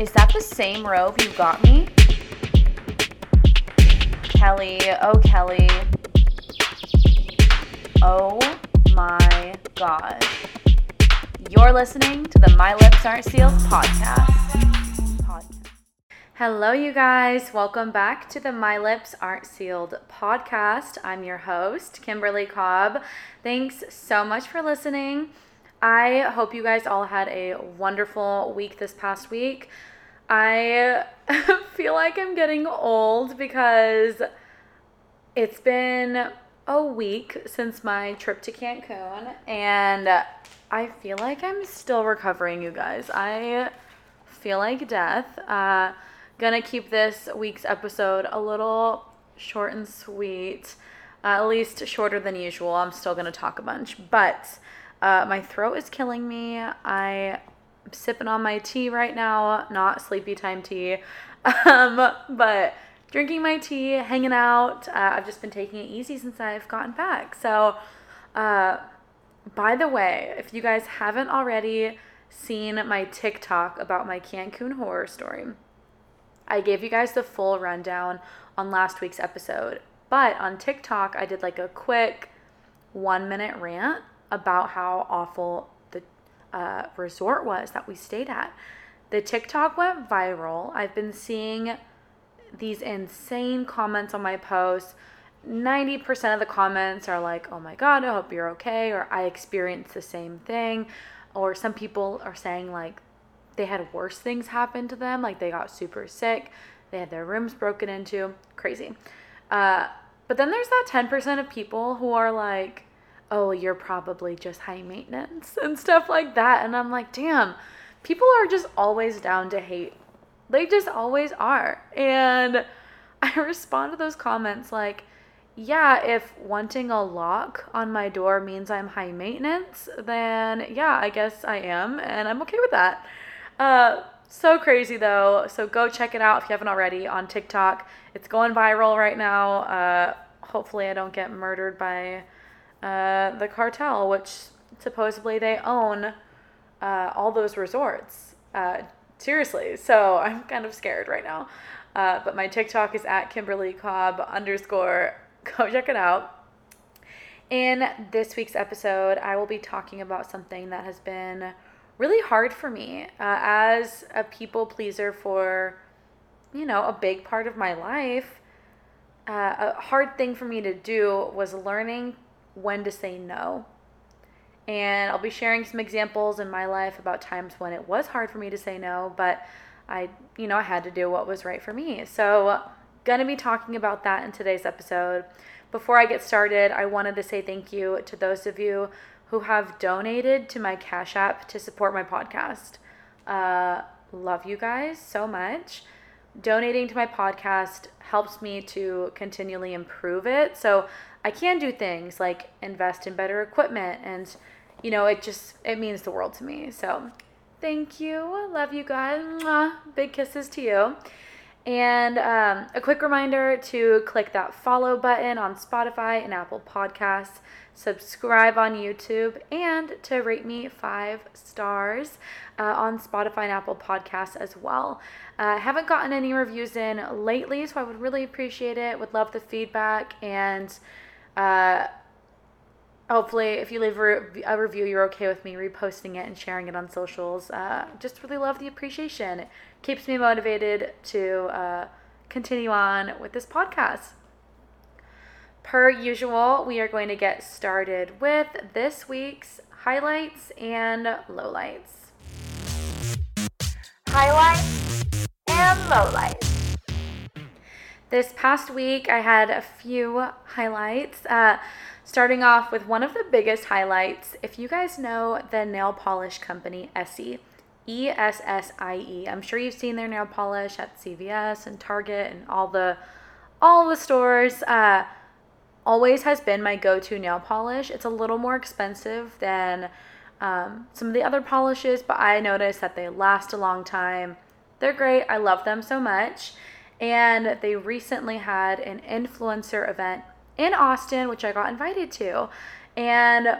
Is that the same robe you got me? Kelly, oh Kelly. Oh my god. You're listening to the My Lips Aren't Sealed podcast. Pod- Hello, you guys. Welcome back to the My Lips Aren't Sealed podcast. I'm your host, Kimberly Cobb. Thanks so much for listening. I hope you guys all had a wonderful week this past week. I feel like I'm getting old because it's been a week since my trip to Cancun and I feel like I'm still recovering, you guys. I feel like death. Uh, gonna keep this week's episode a little short and sweet, uh, at least shorter than usual. I'm still gonna talk a bunch, but uh, my throat is killing me. I Sipping on my tea right now, not sleepy time tea, um, but drinking my tea, hanging out. Uh, I've just been taking it easy since I've gotten back. So, uh, by the way, if you guys haven't already seen my TikTok about my Cancun horror story, I gave you guys the full rundown on last week's episode. But on TikTok, I did like a quick one minute rant about how awful uh, resort was that we stayed at. The TikTok went viral. I've been seeing these insane comments on my posts. 90% of the comments are like, oh my God, I hope you're okay, or I experienced the same thing. Or some people are saying, like, they had worse things happen to them, like they got super sick, they had their rooms broken into. Crazy. Uh, but then there's that 10% of people who are like, oh, you're probably just high maintenance and stuff like that. And I'm like, damn, people are just always down to hate. They just always are. And I respond to those comments like, yeah, if wanting a lock on my door means I'm high maintenance, then yeah, I guess I am, and I'm okay with that. Uh, so crazy though. So go check it out if you haven't already on TikTok. It's going viral right now. Uh, hopefully, I don't get murdered by uh, the cartel, which supposedly they own uh, all those resorts. Uh, seriously, so I'm kind of scared right now. Uh, but my TikTok is at Kimberly Cobb underscore. Go check it out. In this week's episode, I will be talking about something that has been really hard for me uh, as a people pleaser for, you know, a big part of my life. Uh, a hard thing for me to do was learning when to say no. And I'll be sharing some examples in my life about times when it was hard for me to say no, but I, you know, I had to do what was right for me. So, gonna be talking about that in today's episode. Before I get started, I wanted to say thank you to those of you who have donated to my Cash App to support my podcast. Uh, love you guys so much. Donating to my podcast helps me to continually improve it. So I can do things like invest in better equipment and you know, it just it means the world to me. So, thank you. Love you guys. Mwah. Big kisses to you. And um, a quick reminder to click that follow button on Spotify and Apple Podcasts, subscribe on YouTube, and to rate me five stars uh, on Spotify and Apple Podcasts as well. I uh, haven't gotten any reviews in lately, so I would really appreciate it. Would love the feedback and uh, hopefully, if you leave a, review, you're okay with me reposting it and sharing it on socials. Uh, just really love the appreciation. It keeps me motivated to uh, continue on with this podcast. Per usual, we are going to get started with this week's highlights and lowlights. Highlights and lowlights. This past week, I had a few highlights. Uh, starting off with one of the biggest highlights. If you guys know the nail polish company Essie, E S S I E, I'm sure you've seen their nail polish at CVS and Target and all the all the stores. Uh, always has been my go-to nail polish. It's a little more expensive than um, some of the other polishes, but I noticed that they last a long time. They're great. I love them so much. And they recently had an influencer event in Austin, which I got invited to. And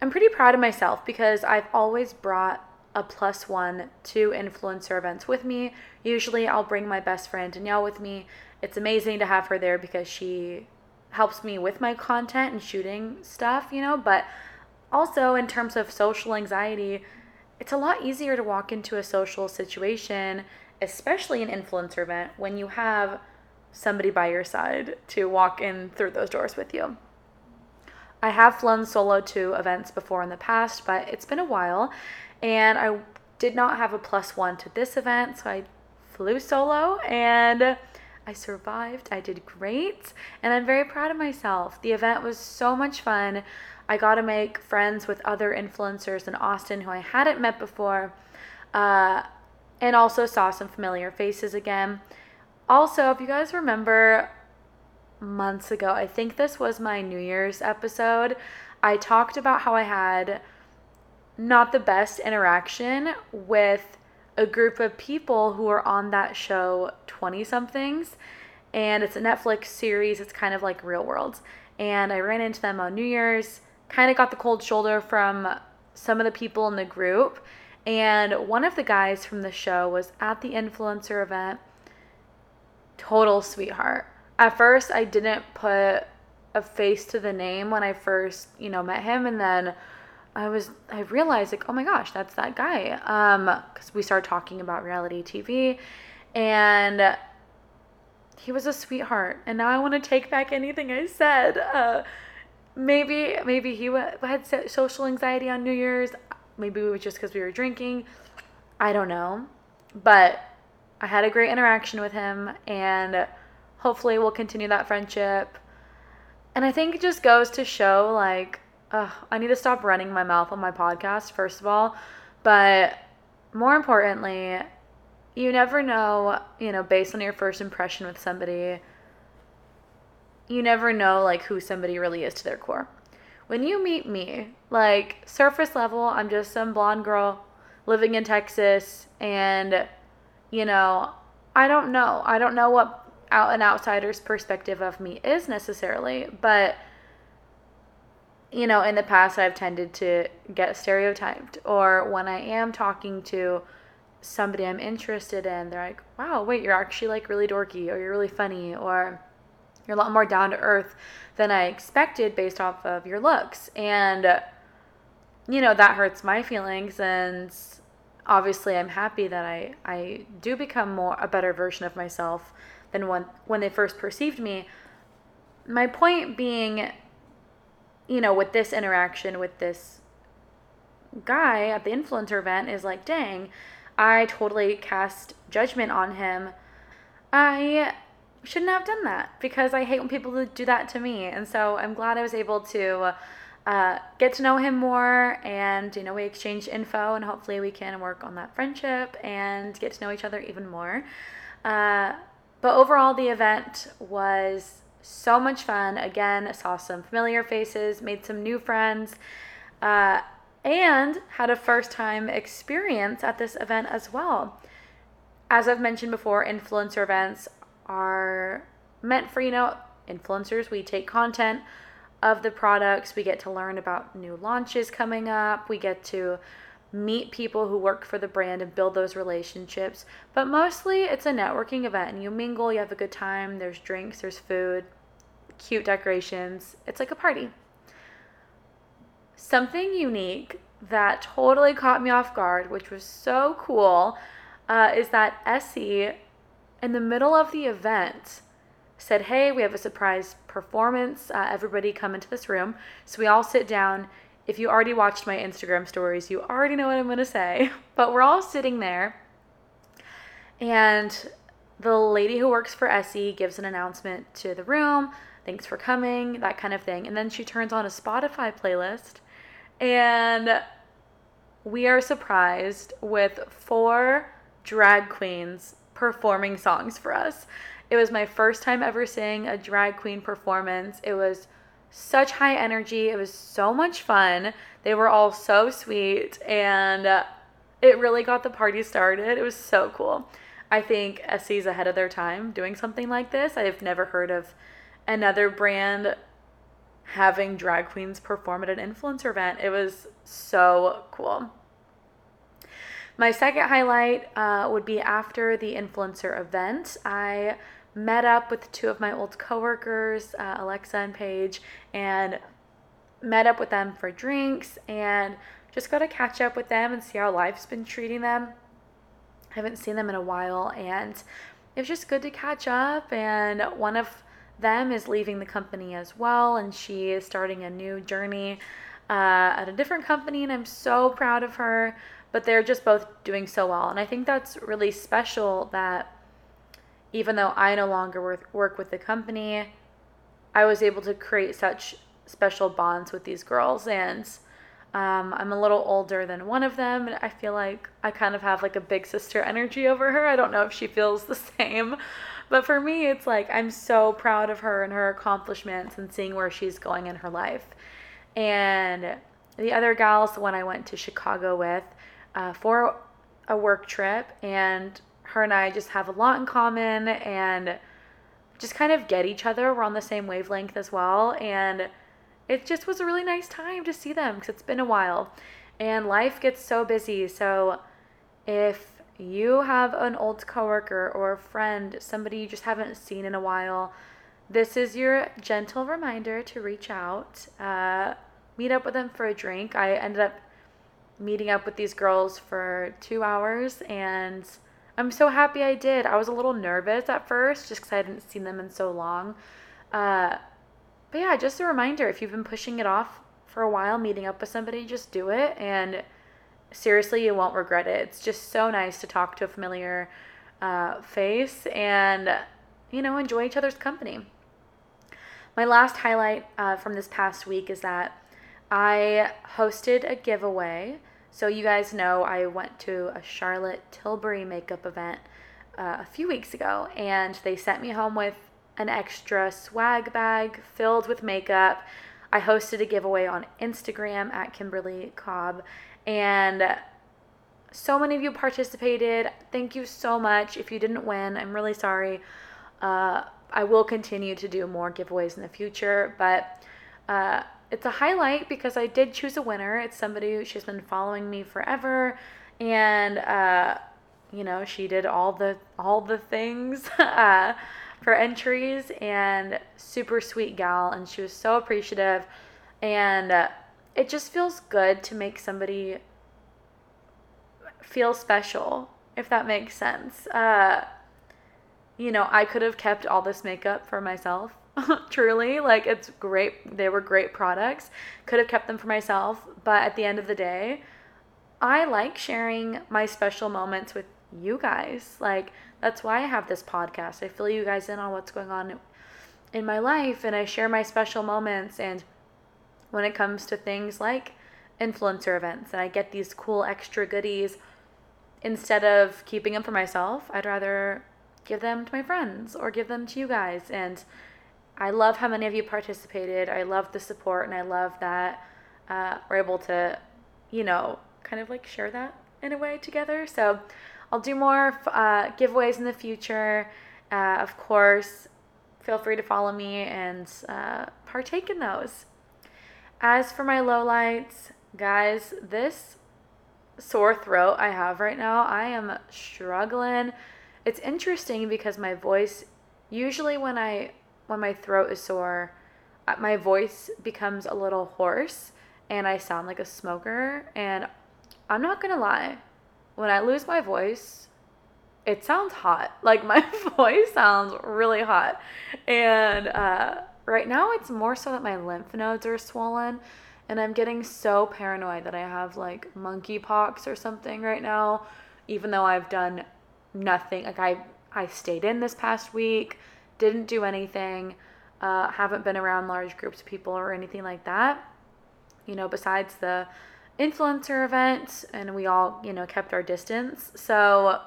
I'm pretty proud of myself because I've always brought a plus one to influencer events with me. Usually I'll bring my best friend Danielle with me. It's amazing to have her there because she helps me with my content and shooting stuff, you know, but also in terms of social anxiety, it's a lot easier to walk into a social situation, especially an influencer event, when you have somebody by your side to walk in through those doors with you. I have flown solo to events before in the past, but it's been a while and I did not have a plus one to this event, so I flew solo and I survived. I did great, and I'm very proud of myself. The event was so much fun. I got to make friends with other influencers in Austin who I hadn't met before, uh, and also saw some familiar faces again. Also, if you guys remember months ago, I think this was my New Year's episode, I talked about how I had not the best interaction with a group of people who are on that show 20 somethings and it's a Netflix series it's kind of like real world and I ran into them on New Year's kind of got the cold shoulder from some of the people in the group and one of the guys from the show was at the influencer event. Total sweetheart. At first I didn't put a face to the name when I first you know met him. And then I was I realized like oh my gosh that's that guy. Um because we started talking about reality TV and he was a sweetheart. And now I want to take back anything I said. Uh maybe maybe he had social anxiety on New Year's maybe it was just because we were drinking I don't know but I had a great interaction with him and hopefully we'll continue that friendship and I think it just goes to show like uh, I need to stop running my mouth on my podcast, first of all. But more importantly, you never know, you know, based on your first impression with somebody, you never know, like, who somebody really is to their core. When you meet me, like, surface level, I'm just some blonde girl living in Texas, and, you know, I don't know. I don't know what out an outsider's perspective of me is necessarily, but you know, in the past, I've tended to get stereotyped. Or when I am talking to somebody I'm interested in, they're like, wow, wait, you're actually like really dorky, or you're really funny, or you're a lot more down to earth than I expected based off of your looks. And, you know, that hurts my feelings. And obviously, I'm happy that I, I do become more a better version of myself than when, when they first perceived me. My point being, you know, with this interaction with this guy at the influencer event is like, dang, I totally cast judgment on him. I shouldn't have done that because I hate when people do that to me. And so I'm glad I was able to uh, get to know him more and, you know, we exchange info and hopefully we can work on that friendship and get to know each other even more. Uh, but overall, the event was so much fun. Again, saw some familiar faces, made some new friends, uh, and had a first time experience at this event as well. As I've mentioned before, influencer events are meant for, you know, influencers. We take content of the products, we get to learn about new launches coming up, we get to meet people who work for the brand and build those relationships. But mostly it's a networking event and you mingle, you have a good time, there's drinks, there's food, cute decorations. It's like a party. Something unique that totally caught me off guard, which was so cool, uh, is that Essie, in the middle of the event, said, Hey, we have a surprise performance. Uh, everybody come into this room. So we all sit down. If you already watched my Instagram stories, you already know what I'm going to say. But we're all sitting there. And the lady who works for Essie gives an announcement to the room thanks for coming, that kind of thing. And then she turns on a Spotify playlist and we are surprised with four drag queens performing songs for us. It was my first time ever seeing a drag queen performance. It was such high energy. It was so much fun. They were all so sweet and uh, it really got the party started. It was so cool. I think Essie's ahead of their time doing something like this. I've never heard of another brand having drag queens perform at an influencer event. It was so cool. My second highlight uh, would be after the influencer event. I met up with two of my old coworkers, uh, Alexa and Paige, and met up with them for drinks and just got to catch up with them and see how life's been treating them. I haven't seen them in a while, and it was just good to catch up. And one of them is leaving the company as well, and she is starting a new journey uh, at a different company, and I'm so proud of her. But they're just both doing so well, and I think that's really special that even though I no longer work, work with the company, I was able to create such special bonds with these girls. And um, I'm a little older than one of them, and I feel like I kind of have like a big sister energy over her. I don't know if she feels the same, but for me, it's like I'm so proud of her and her accomplishments and seeing where she's going in her life. And the other gals, the one I went to Chicago with uh, for a work trip, and her and I just have a lot in common and just kind of get each other. We're on the same wavelength as well. And it just was a really nice time to see them because it's been a while. And life gets so busy. So if you have an old coworker or a friend, somebody you just haven't seen in a while, this is your gentle reminder to reach out, uh, meet up with them for a drink. I ended up meeting up with these girls for two hours and I'm so happy I did. I was a little nervous at first just because I hadn't seen them in so long. Uh, but yeah, just a reminder if you've been pushing it off for a while, meeting up with somebody, just do it. And seriously, you won't regret it. It's just so nice to talk to a familiar uh, face and, you know, enjoy each other's company. My last highlight uh, from this past week is that I hosted a giveaway. So, you guys know I went to a Charlotte Tilbury makeup event uh, a few weeks ago, and they sent me home with an extra swag bag filled with makeup. I hosted a giveaway on Instagram at Kimberly Cobb, and so many of you participated. Thank you so much. If you didn't win, I'm really sorry. Uh, I will continue to do more giveaways in the future, but uh, it's a highlight because I did choose a winner. It's somebody who she's been following me forever, and uh, you know she did all the all the things uh, for entries, and super sweet gal, and she was so appreciative, and uh, it just feels good to make somebody feel special, if that makes sense. Uh, you know, I could have kept all this makeup for myself truly like it's great they were great products. Could have kept them for myself but at the end of the day i like sharing my special moments with you guys. Like that's why i have this podcast. I fill you guys in on what's going on in my life and i share my special moments. And when it comes to things like influencer events and i get these cool extra goodies instead of keeping them for myself i'd rather give them to my friends or give them to you guys. And I love how many of you participated. I love the support, and I love that uh, we're able to, you know, kind of like share that in a way together. So I'll do more uh, giveaways in the future. Uh, of course, feel free to follow me and uh, partake in those. As for my lowlights, guys, this sore throat I have right now, I am struggling. It's interesting because my voice, usually when I when my throat is sore, uh, my voice becomes a little hoarse and I sound like a smoker. And I'm not gonna lie, when I lose my voice, it sounds hot. Like my voice sounds really hot. And uh, right now, it's more so that my lymph nodes are swollen. And I'm getting so paranoid that I have like monkeypox or something right now, even though I've done nothing. Like I, I stayed in this past week didn't do anything, uh, haven't been around large groups of people or anything like that. You know, besides the influencer event, and we all, you know, kept our distance. So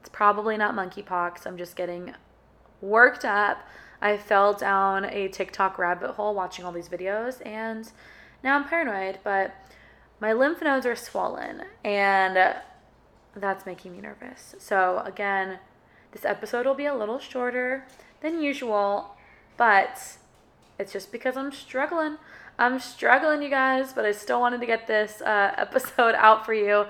it's probably not monkeypox. I'm just getting worked up. I fell down a TikTok rabbit hole watching all these videos, and now I'm paranoid, but my lymph nodes are swollen, and that's making me nervous. So, again, this episode will be a little shorter than usual, but it's just because I'm struggling. I'm struggling, you guys, but I still wanted to get this uh, episode out for you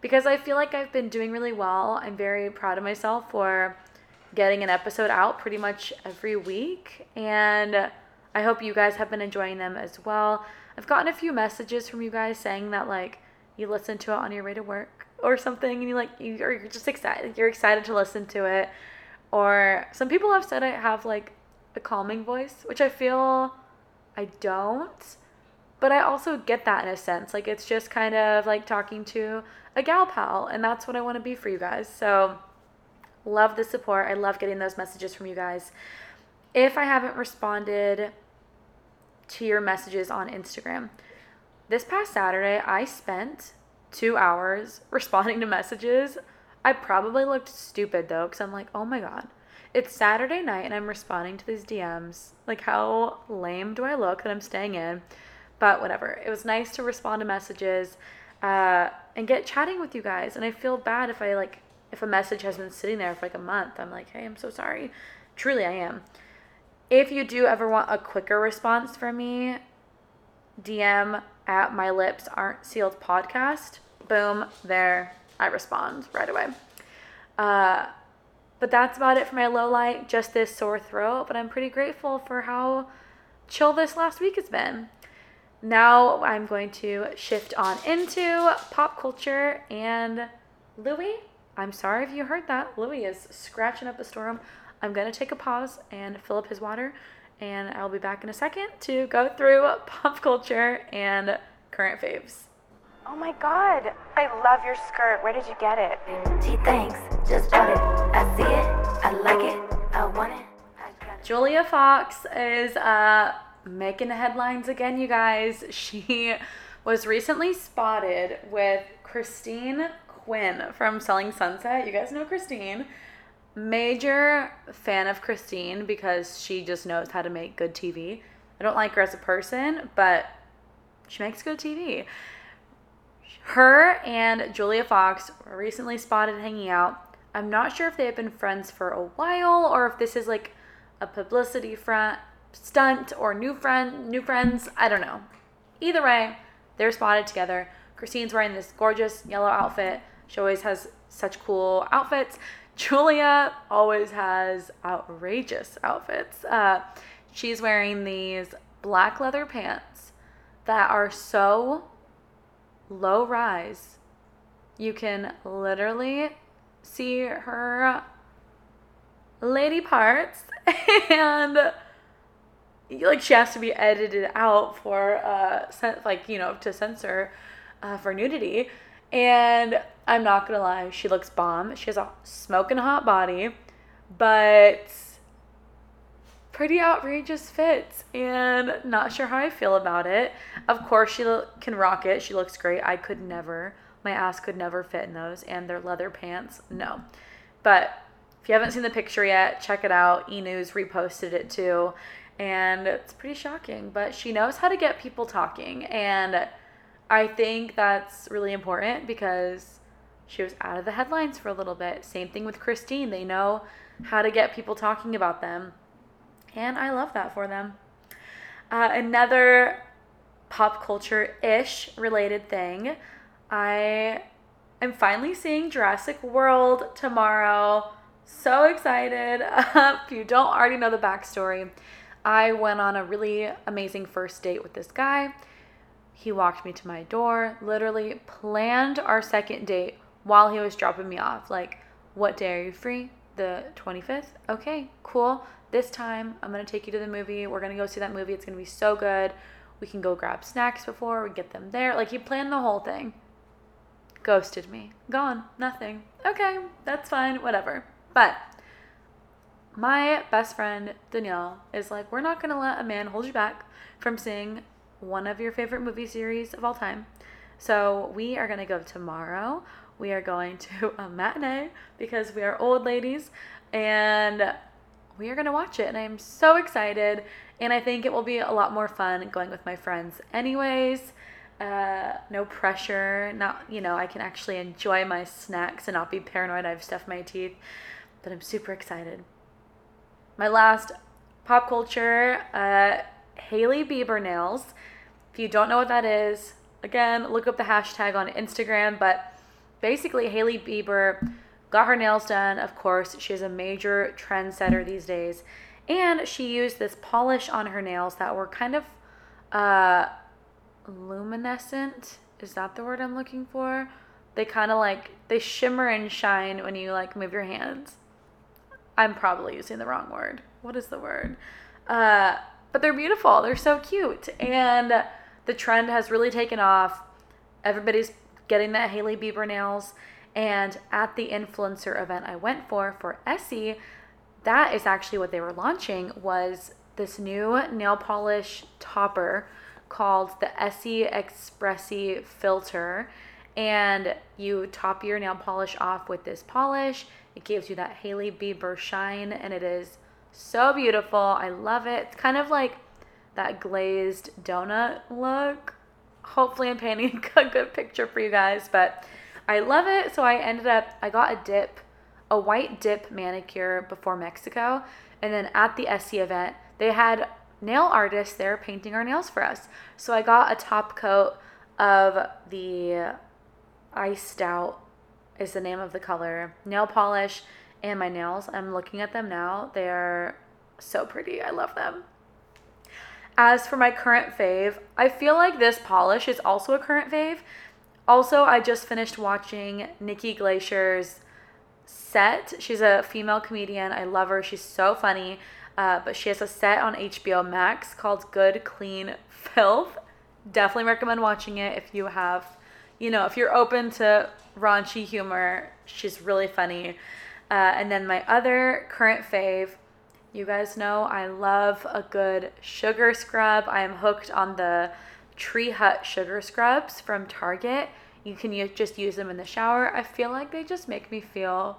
because I feel like I've been doing really well. I'm very proud of myself for getting an episode out pretty much every week. And I hope you guys have been enjoying them as well. I've gotten a few messages from you guys saying that like you listen to it on your way to work or something and you like you are just excited you're excited to listen to it. Or some people have said I have like a calming voice, which I feel I don't. But I also get that in a sense. Like it's just kind of like talking to a gal pal, and that's what I want to be for you guys. So love the support. I love getting those messages from you guys. If I haven't responded to your messages on Instagram, this past Saturday I spent two hours responding to messages. I probably looked stupid though, because I'm like, oh my god it's Saturday night and I'm responding to these DMs. Like, how lame do I look that I'm staying in? But whatever. It was nice to respond to messages uh, and get chatting with you guys. And I feel bad if I like if a message has been sitting there for like a month. I'm like, hey, I'm so sorry. Truly, I am. If you do ever want a quicker response from me, DM at my lips aren't sealed podcast. Boom, there. I respond right away. Uh, but that's about it for my low light, just this sore throat. But I'm pretty grateful for how chill this last week has been. Now I'm going to shift on into pop culture and Louis. I'm sorry if you heard that. Louis is scratching up a storm. I'm going to take a pause and fill up his water, and I'll be back in a second to go through pop culture and current faves. Oh my god, I love your skirt. Where did you get it? Gee, thanks. Just bought it. I see it. I like it. I want it. Julia Fox is uh, making headlines again, you guys. She was recently spotted with Christine Quinn from Selling Sunset. You guys know Christine. Major fan of Christine because she just knows how to make good TV. I don't like her as a person, but she makes good TV. Her and Julia Fox were recently spotted hanging out. I'm not sure if they have been friends for a while or if this is like a publicity front stunt or new friend new friends. I don't know. Either way, they're spotted together. Christine's wearing this gorgeous yellow outfit. She always has such cool outfits. Julia always has outrageous outfits. Uh, she's wearing these black leather pants that are so low rise, you can literally see her lady parts and like she has to be edited out for uh like you know to censor uh, for nudity and i'm not gonna lie she looks bomb she has a smoking hot body but pretty outrageous fits and not sure how I feel about it. Of course, she can rock it. She looks great. I could never, my ass could never fit in those. And their leather pants, no. But if you haven't seen the picture yet, check it out. E News reposted it too. And it's pretty shocking. But she knows how to get people talking. And I think that's really important because she was out of the headlines for a little bit. Same thing with Christine. They know how to get people talking about them and I love that for them. Uh, another pop culture ish related thing I am finally seeing Jurassic World tomorrow. So excited. if you don't already know the backstory, I went on a really amazing first date with this guy. He walked me to my door, literally planned our second date while he was dropping me off. Like, what day are you free? The 25th? Okay, cool this time I'm going to take you to the movie. We're going to go see that movie. It's going to be so good. We can go grab snacks before we get them there. Like he planned the whole thing. Ghosted me. Gone. Nothing. Okay, that's fine. Whatever. But my best friend Danielle is like, we're not to let a man hold you back from seeing one of your favorite movie series of all time. So we are going to go tomorrow. We are going to a matinee because we are old ladies and we are going to watch it and I'm so excited and I think it will be a lot more fun going with my friends anyways. Uh, no pressure, not, you know, I can actually enjoy my snacks and not be paranoid I have stuffed my teeth, but I'm super excited. My last pop culture, uh, Hailey Bieber nails. If you don't know what that is, again, look up the hashtag on Instagram, but basically, Hailey Bieber got her nails done. Of course, she is a major trendsetter these days. And she used this polish on her nails that were kind of uh, luminescent. Is that the word I'm looking for? They kind of like, they shimmer and shine when you like move your hands. I'm probably using the wrong word. What is the word? Uh, but they're beautiful. They're so cute. And the trend has really taken off. Everybody's getting that Hailey Bieber nails. And at the influencer event I went for for Essie, that is actually what they were launching was this new nail polish topper called the Essie expressie filter and you top your nail polish off with this polish. It gives you that Hailey Bieber shine and it is so beautiful. I love it. It's kind of like that glazed donut look. Hopefully I'm painting a good picture for you guys, but I love it. So I ended up I got a dip a white dip manicure before Mexico. And then at the Essie event, they had nail artists there painting our nails for us. So I got a top coat of the iced out is the name of the color nail polish and my nails. I'm looking at them now. They're so pretty. I love them. As for my current fave, I feel like this polish is also a current fave. Also, I just finished watching Nikki Glaser's set. She's a female comedian. I love her. She's so funny. Uh, but she has a set on HBO Max called Good Clean Filth. Definitely recommend watching it if you have, you know, if you're open to raunchy humor. She's really funny. Uh, and then my other current fave, you guys know I love a good sugar scrub. I am hooked on the Tree Hut sugar scrubs from Target. You can use, just use them in the shower. I feel like they just make me feel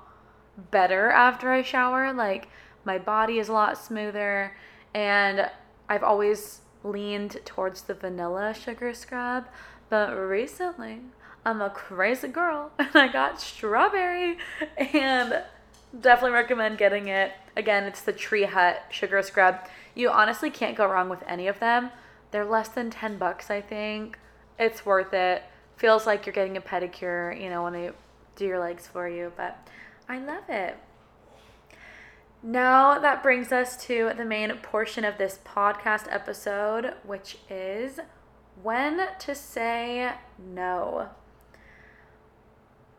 better after I shower. Like my body is a lot smoother, and I've always leaned towards the vanilla sugar scrub, but recently I'm a crazy girl and I got strawberry and definitely recommend getting it. Again, it's the Tree Hut sugar scrub. You honestly can't go wrong with any of them. They're less than 10 bucks, I think. It's worth it feels like you're getting a pedicure, you know, when they do your legs for you, but I love it. Now that brings us to the main portion of this podcast episode, which is when to say no.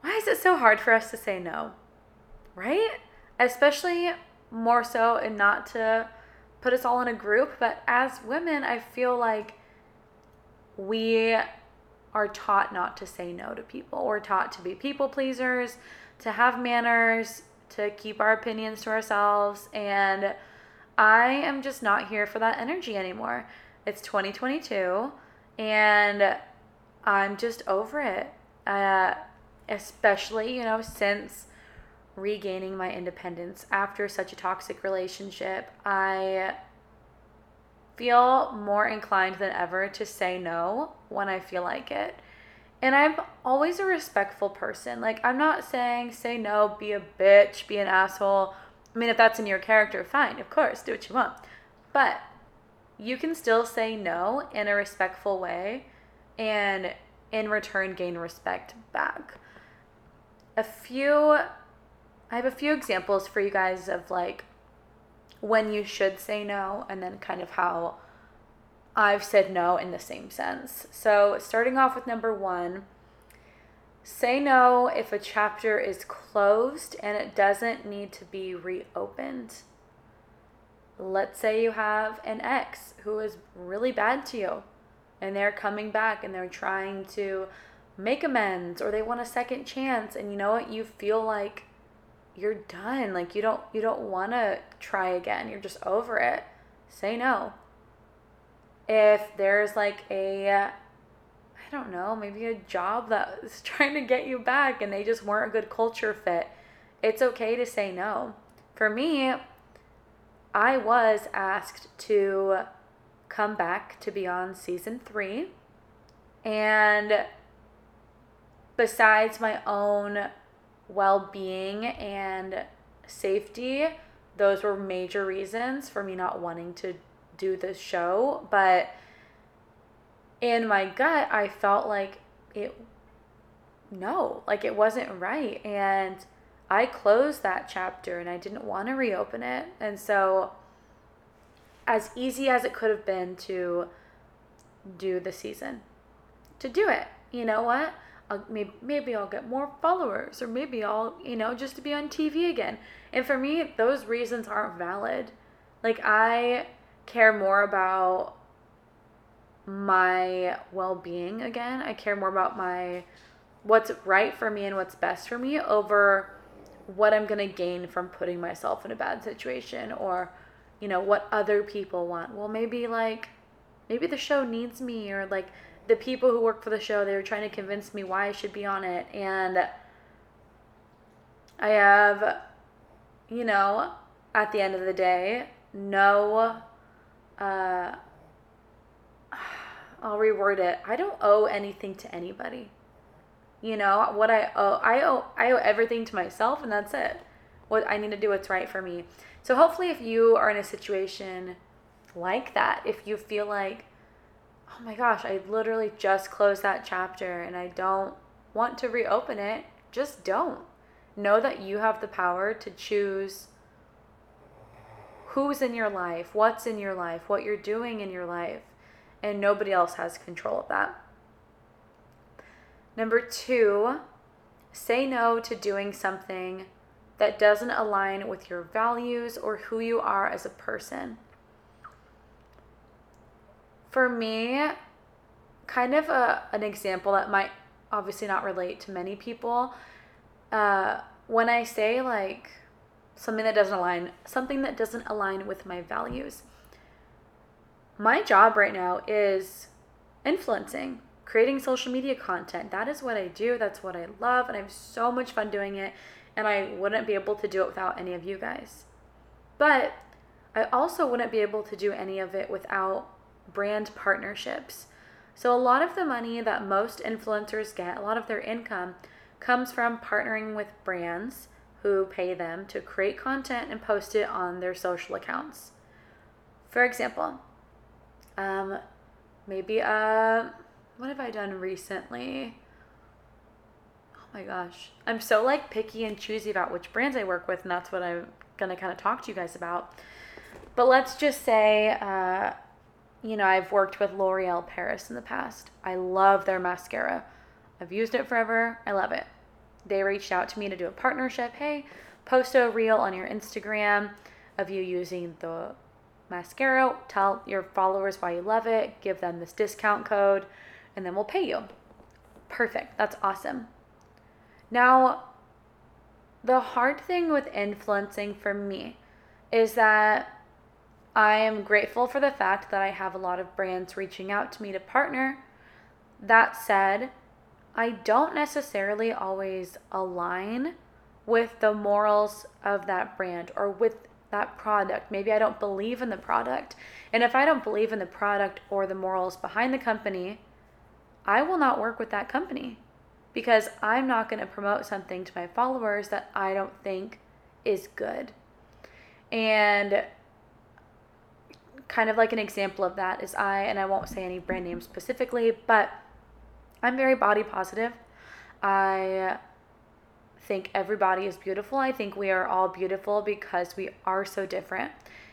Why is it so hard for us to say no? Right? Especially more so, and not to put us all in a group, but as women, I feel like we are taught not to say no to people. We're taught to be people pleasers, to have manners, to keep our opinions to ourselves. And I am just not here for that energy anymore. It's 2022 and I'm just over it. Uh, especially, you know, since regaining my independence after such a toxic relationship, I feel more inclined than ever to say no when I feel like it. And I'm always a respectful person. Like, I'm not saying say no, be a bitch, be an asshole. I mean, if that's in your character, fine, of course, do what you want. But you can still say no in a respectful way and in return gain respect back. A few, I have a few examples for you guys of like when you should say no and then kind of how I've said no in the same sense. So, starting off with number one, say no if a chapter is closed and it doesn't need to be reopened. Let's say you have an ex who is really bad to you and they're coming back and they're trying to make amends or they want a second chance and you know what you feel like you're done. Like you don't you don't want to try again. You're just over it. Say no. If there's like a I don't know, maybe a job that is trying to get you back and they just weren't a good culture fit, it's okay to say no. For me, I was asked to come back to be on season 3 and besides my own well being and safety, those were major reasons for me not wanting to do this show. But in my gut, I felt like it no, like it wasn't right. And I closed that chapter and I didn't want to reopen it. And so, as easy as it could have been to do the season, to do it, you know what? I'll, maybe, maybe I'll get more followers, or maybe I'll, you know, just to be on TV again. And for me, those reasons aren't valid. Like, I care more about my well being again. I care more about my what's right for me and what's best for me over what I'm going to gain from putting myself in a bad situation or you know what other people want. Well, maybe like maybe the show needs me or like the people who work for the show they were trying to convince me why I should be on it and I have you know at the end of the day no uh I'll reword it. I don't owe anything to anybody. You know, what I owe, I owe, I owe everything to myself, and that's it. What I need to do what's right for me. So hopefully, if you are in a situation like that, if you feel like, oh my gosh, I literally just closed that chapter and I don't want to reopen it, just don't. Know that you have the power to choose who's in your life, what's in your life, what you're doing in your life, and nobody else has control of that. Number two, say no to doing something that doesn't align with your values or who you are as a person. For me, kind of a, an example that might obviously not relate to many people. Uh, when I say like something that doesn't align, something that doesn't align with my values, my job right now is influencing creating social media content. That is what I do. That's what I love. And I have so much fun doing it. And I wouldn't be able to do it without any of you guys. But I also wouldn't be able to do any of it without brand partnerships. So, a lot of the money that most influencers get, a lot of their income, comes from partnering with brands who pay them to create content and post it on their social accounts. For example, um, maybe uh, what have I done recently? Oh my gosh. I'm so like picky and choosy about which brands I work with, and that's what I'm gonna kind of talk to you guys about. But let's just say, uh, you know, I've worked with L'Oreal Paris in the past. I love their mascara. I've used it forever. I love it. They reached out to me to do a partnership. Hey, post a reel on your Instagram of you using the mascara. Tell your followers why you love it. Give them this discount code and then we'll pay you. Perfect. That's awesome. Now, the hard thing with influencing for me is that I am grateful for the fact that I have a lot of brands reaching out to me to partner. That said, I don't necessarily always align with the morals of that brand or with that product. Maybe I don't believe in the product. And if I don't believe in the product or the morals behind the company, I will not work with that company because I'm not going to promote something to my followers that I don't think is good. And kind of like an example of that is I, and I won't say any brand names specifically, but I'm very body positive. I think everybody is beautiful. I think we are all beautiful because we are so different.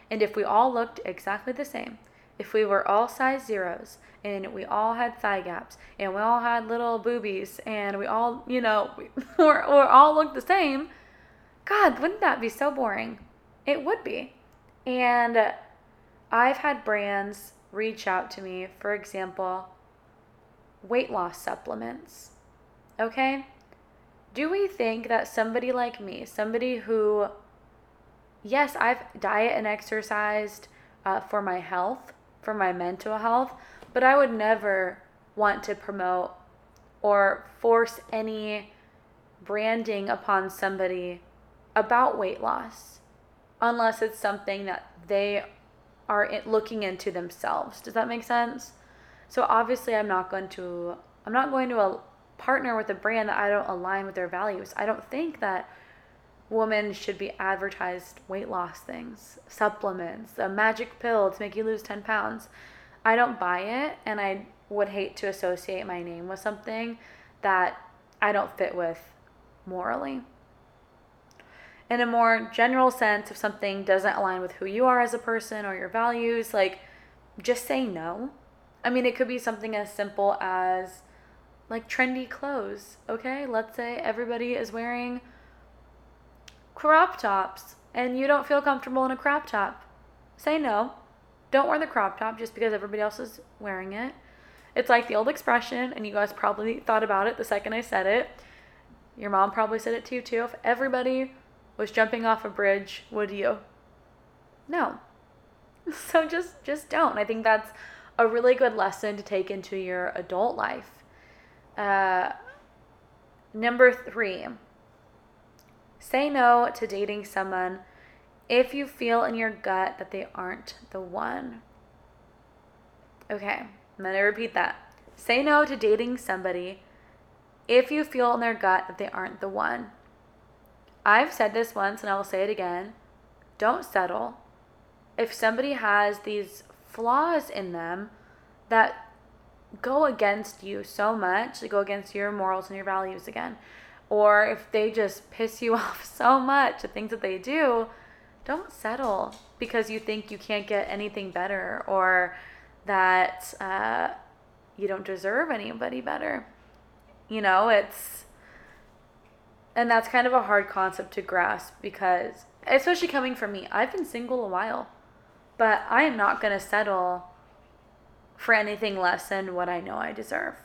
And if we all looked exactly the same, if we were all size zeros and we all had thigh gaps and we all had little boobies and we all, you know, we, or, all looked the same, God, wouldn't that be so boring? It would be. And I've had brands reach out to me, for example, weight loss supplements. Okay? Do we think that somebody like me, somebody who, yes, I've diet and exercised uh, for my health, for my mental health, but I would never want to promote or force any branding upon somebody about weight loss unless it's something that they are looking into themselves. Does that make sense? So obviously I'm not going to I'm not going to a, uh, partner with a brand that I don't align with their values. I don't think that women should be advertised weight loss things, supplements, a magic pill to make you lose 10 pounds. I don't buy it, and I would hate to associate my name with something that I don't fit with morally. In a more general sense, if something doesn't align with who you are as a person or your values, like just say no. I mean, it could be something as simple as like trendy clothes, okay? Let's say everybody is wearing crop tops and you don't feel comfortable in a crop top. Say no. Don't wear the crop top just because everybody else is wearing it. It's like the old expression, and you guys probably thought about it the second I said it. Your mom probably said it to you too. If everybody was jumping off a bridge, would you? No. So just just don't. I think that's a really good lesson to take into your adult life. Uh, number three, say no to dating someone if you feel in your gut that they aren't the one. Okay, I'm to repeat that. Say no to dating somebody if you feel in their gut that they aren't the one. I've said this once and I will say it again. Don't settle. If somebody has these flaws in them that go against you so much, they go against your morals and your values again, or if they just piss you off so much, the things that they do, don't settle because you think you can't get anything better or that uh, you don't deserve anybody better. You know, it's, and that's kind of a hard concept to grasp because, especially coming from me, I've been single a while, but I am not going to settle for anything less than what I know I deserve.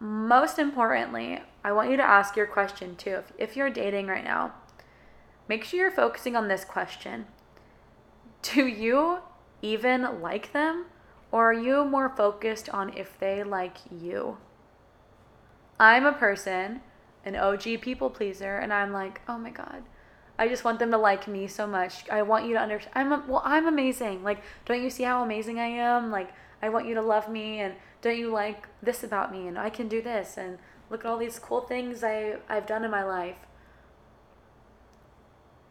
Most importantly, I want you to ask your question too. If, if you're dating right now, make sure you're focusing on this question Do you even like them? Or are you more focused on if they like you? I'm a person, an OG people pleaser, and I'm like, oh my God, I just want them to like me so much. I want you to understand. I'm a, well, I'm amazing. Like, don't you see how amazing I am? Like, I want you to love me, and don't you like this about me? And I can do this, and look at all these cool things I I've done in my life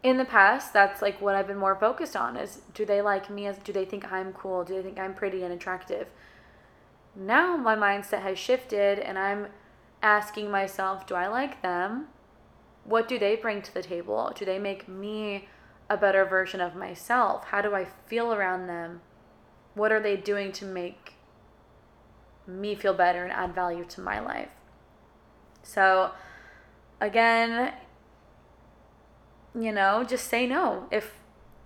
in the past that's like what i've been more focused on is do they like me as do they think i'm cool do they think i'm pretty and attractive now my mindset has shifted and i'm asking myself do i like them? What do they bring to the table? Do they make me a better version of myself? How do i feel around them? What are they doing to make me feel better and add value to my life? So again you know, just say no. If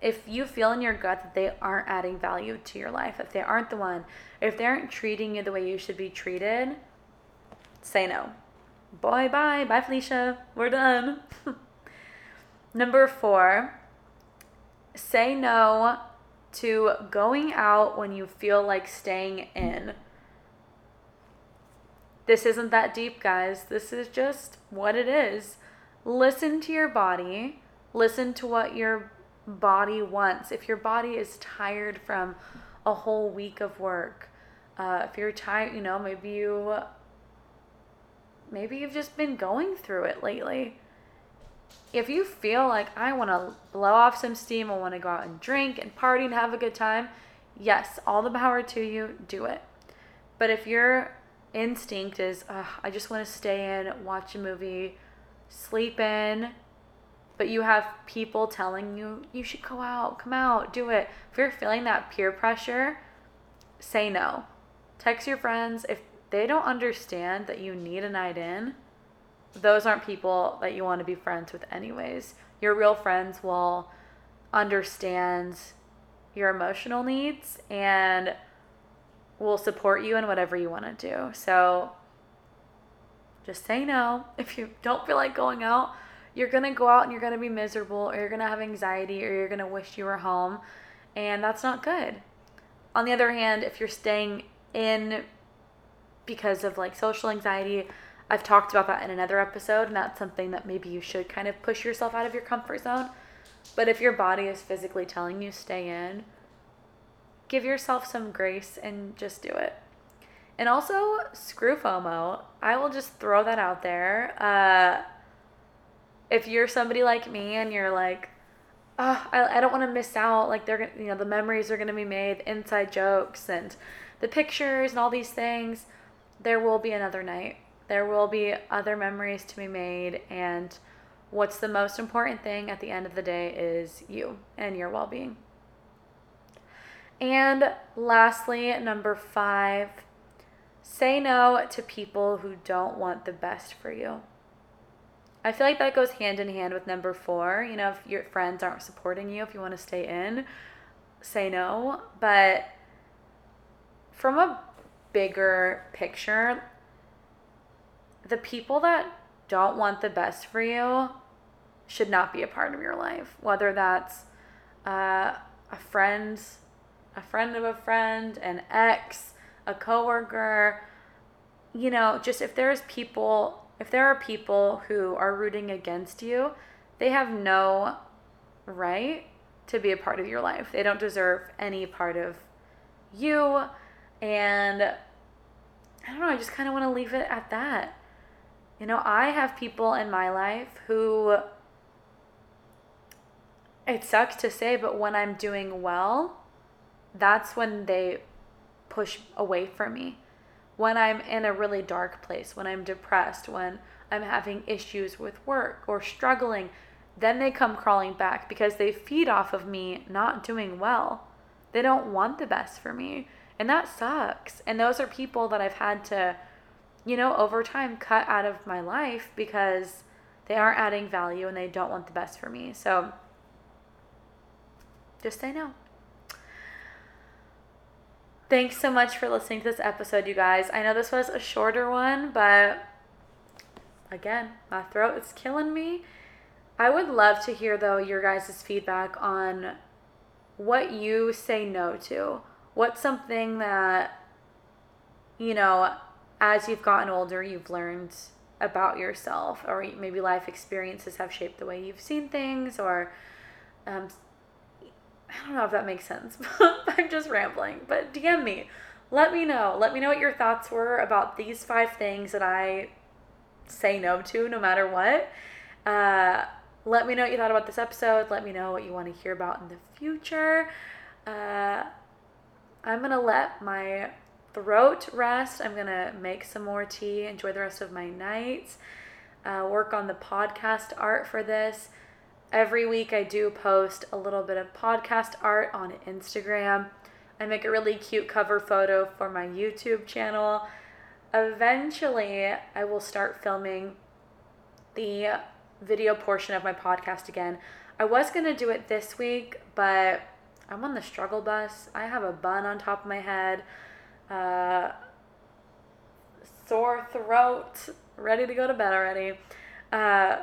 if you feel in your gut that they aren't adding value to your life, if they aren't the one, if they aren't treating you the way you should be treated, say no. Bye bye. Bye Felicia. We're done. Number 4, say no to going out when you feel like staying in. This isn't that deep, guys. This is just what it is. Listen to your body Listen to what your body wants. If your body is tired from a whole week of work, uh, if you're tired, you know, maybe you maybe you've just been going through it lately. If you feel like I want to blow off some steam, I want to go out and drink and party and have a good time, yes, all the power to you, do it. But if your instinct is, I just want to stay in, watch a movie, sleep in, but you have people telling you you should go out, come out, do it. If you're feeling that peer pressure, say no. Text your friends if they don't understand that you need a night in. Those aren't people that you want to be friends with anyways. Your real friends will understand your emotional needs and will support you in whatever you want to do. So just say no if you don't feel like going out you're going to go out and you're going to be miserable or you're going to have anxiety or you're going to wish you were home. And that's not good. On the other hand, if you're staying in because of like social anxiety, I've talked about that in another episode, and that's something that maybe you should kind of push yourself out of your comfort zone. But if your body is physically telling you stay in, give yourself some grace and just do it. And also, screw FOMO. I will just throw that out there. Uh, if you're somebody like me and you're like, oh, I, I don't want to miss out, like they're gonna, you know, the memories are gonna be made, inside jokes and the pictures and all these things, there will be another night. There will be other memories to be made. And what's the most important thing at the end of the day is you and your well being. And lastly, number five, say no to people who don't want the best for you. I feel like that goes hand in hand with number four. You know, if your friends aren't supporting you, if you want to stay in, say no. But from a bigger picture, the people that don't want the best for you should not be a part of your life. Whether that's uh, a friend, a friend of a friend, an ex, a coworker, you know, just if there's people, if there are people who are rooting against you, they have no right to be a part of your life. They don't deserve any part of you. And I don't know, I just kind of want to leave it at that. You know, I have people in my life who it sucks to say, but when I'm doing well, that's when they push away from me. When I'm in a really dark place, when I'm depressed, when I'm having issues with work or struggling, then they come crawling back because they feed off of me not doing well. They don't want the best for me. And that sucks. And those are people that I've had to, you know, over time cut out of my life because they aren't adding value and they don't want the best for me. So just say no. Thanks so much for listening to this episode, you guys. I know this was a shorter one, but again, my throat is killing me. I would love to hear, though, your guys' feedback on what you say no to. What's something that, you know, as you've gotten older, you've learned about yourself, or maybe life experiences have shaped the way you've seen things, or um, I don't know if that makes sense. I'm just rambling, but DM me. Let me know. Let me know what your thoughts were about these five things that I say no to no matter what. Uh, let me know what you thought about this episode. Let me know what you want to hear about in the future. Uh, I'm going to let my throat rest. I'm going to make some more tea, enjoy the rest of my night, uh, work on the podcast art for this. Every week, I do post a little bit of podcast art on Instagram. I make a really cute cover photo for my YouTube channel. Eventually, I will start filming the video portion of my podcast again. I was going to do it this week, but I'm on the struggle bus. I have a bun on top of my head, uh, sore throat, ready to go to bed already. Uh,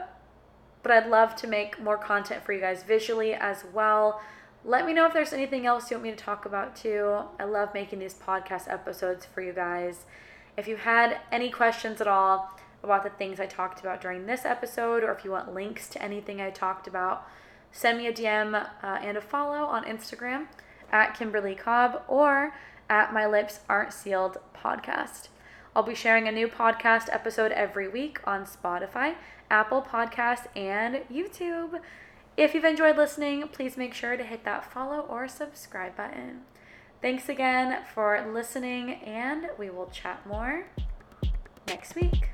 but I'd love to make more content for you guys visually as well. Let me know if there's anything else you want me to talk about too. I love making these podcast episodes for you guys. If you had any questions at all about the things I talked about during this episode, or if you want links to anything I talked about, send me a DM uh, and a follow on Instagram at Kimberly Cobb or at My Lips Aren't Sealed podcast. I'll be sharing a new podcast episode every week on Spotify, Apple Podcasts, and YouTube. If you've enjoyed listening, please make sure to hit that follow or subscribe button. Thanks again for listening, and we will chat more next week.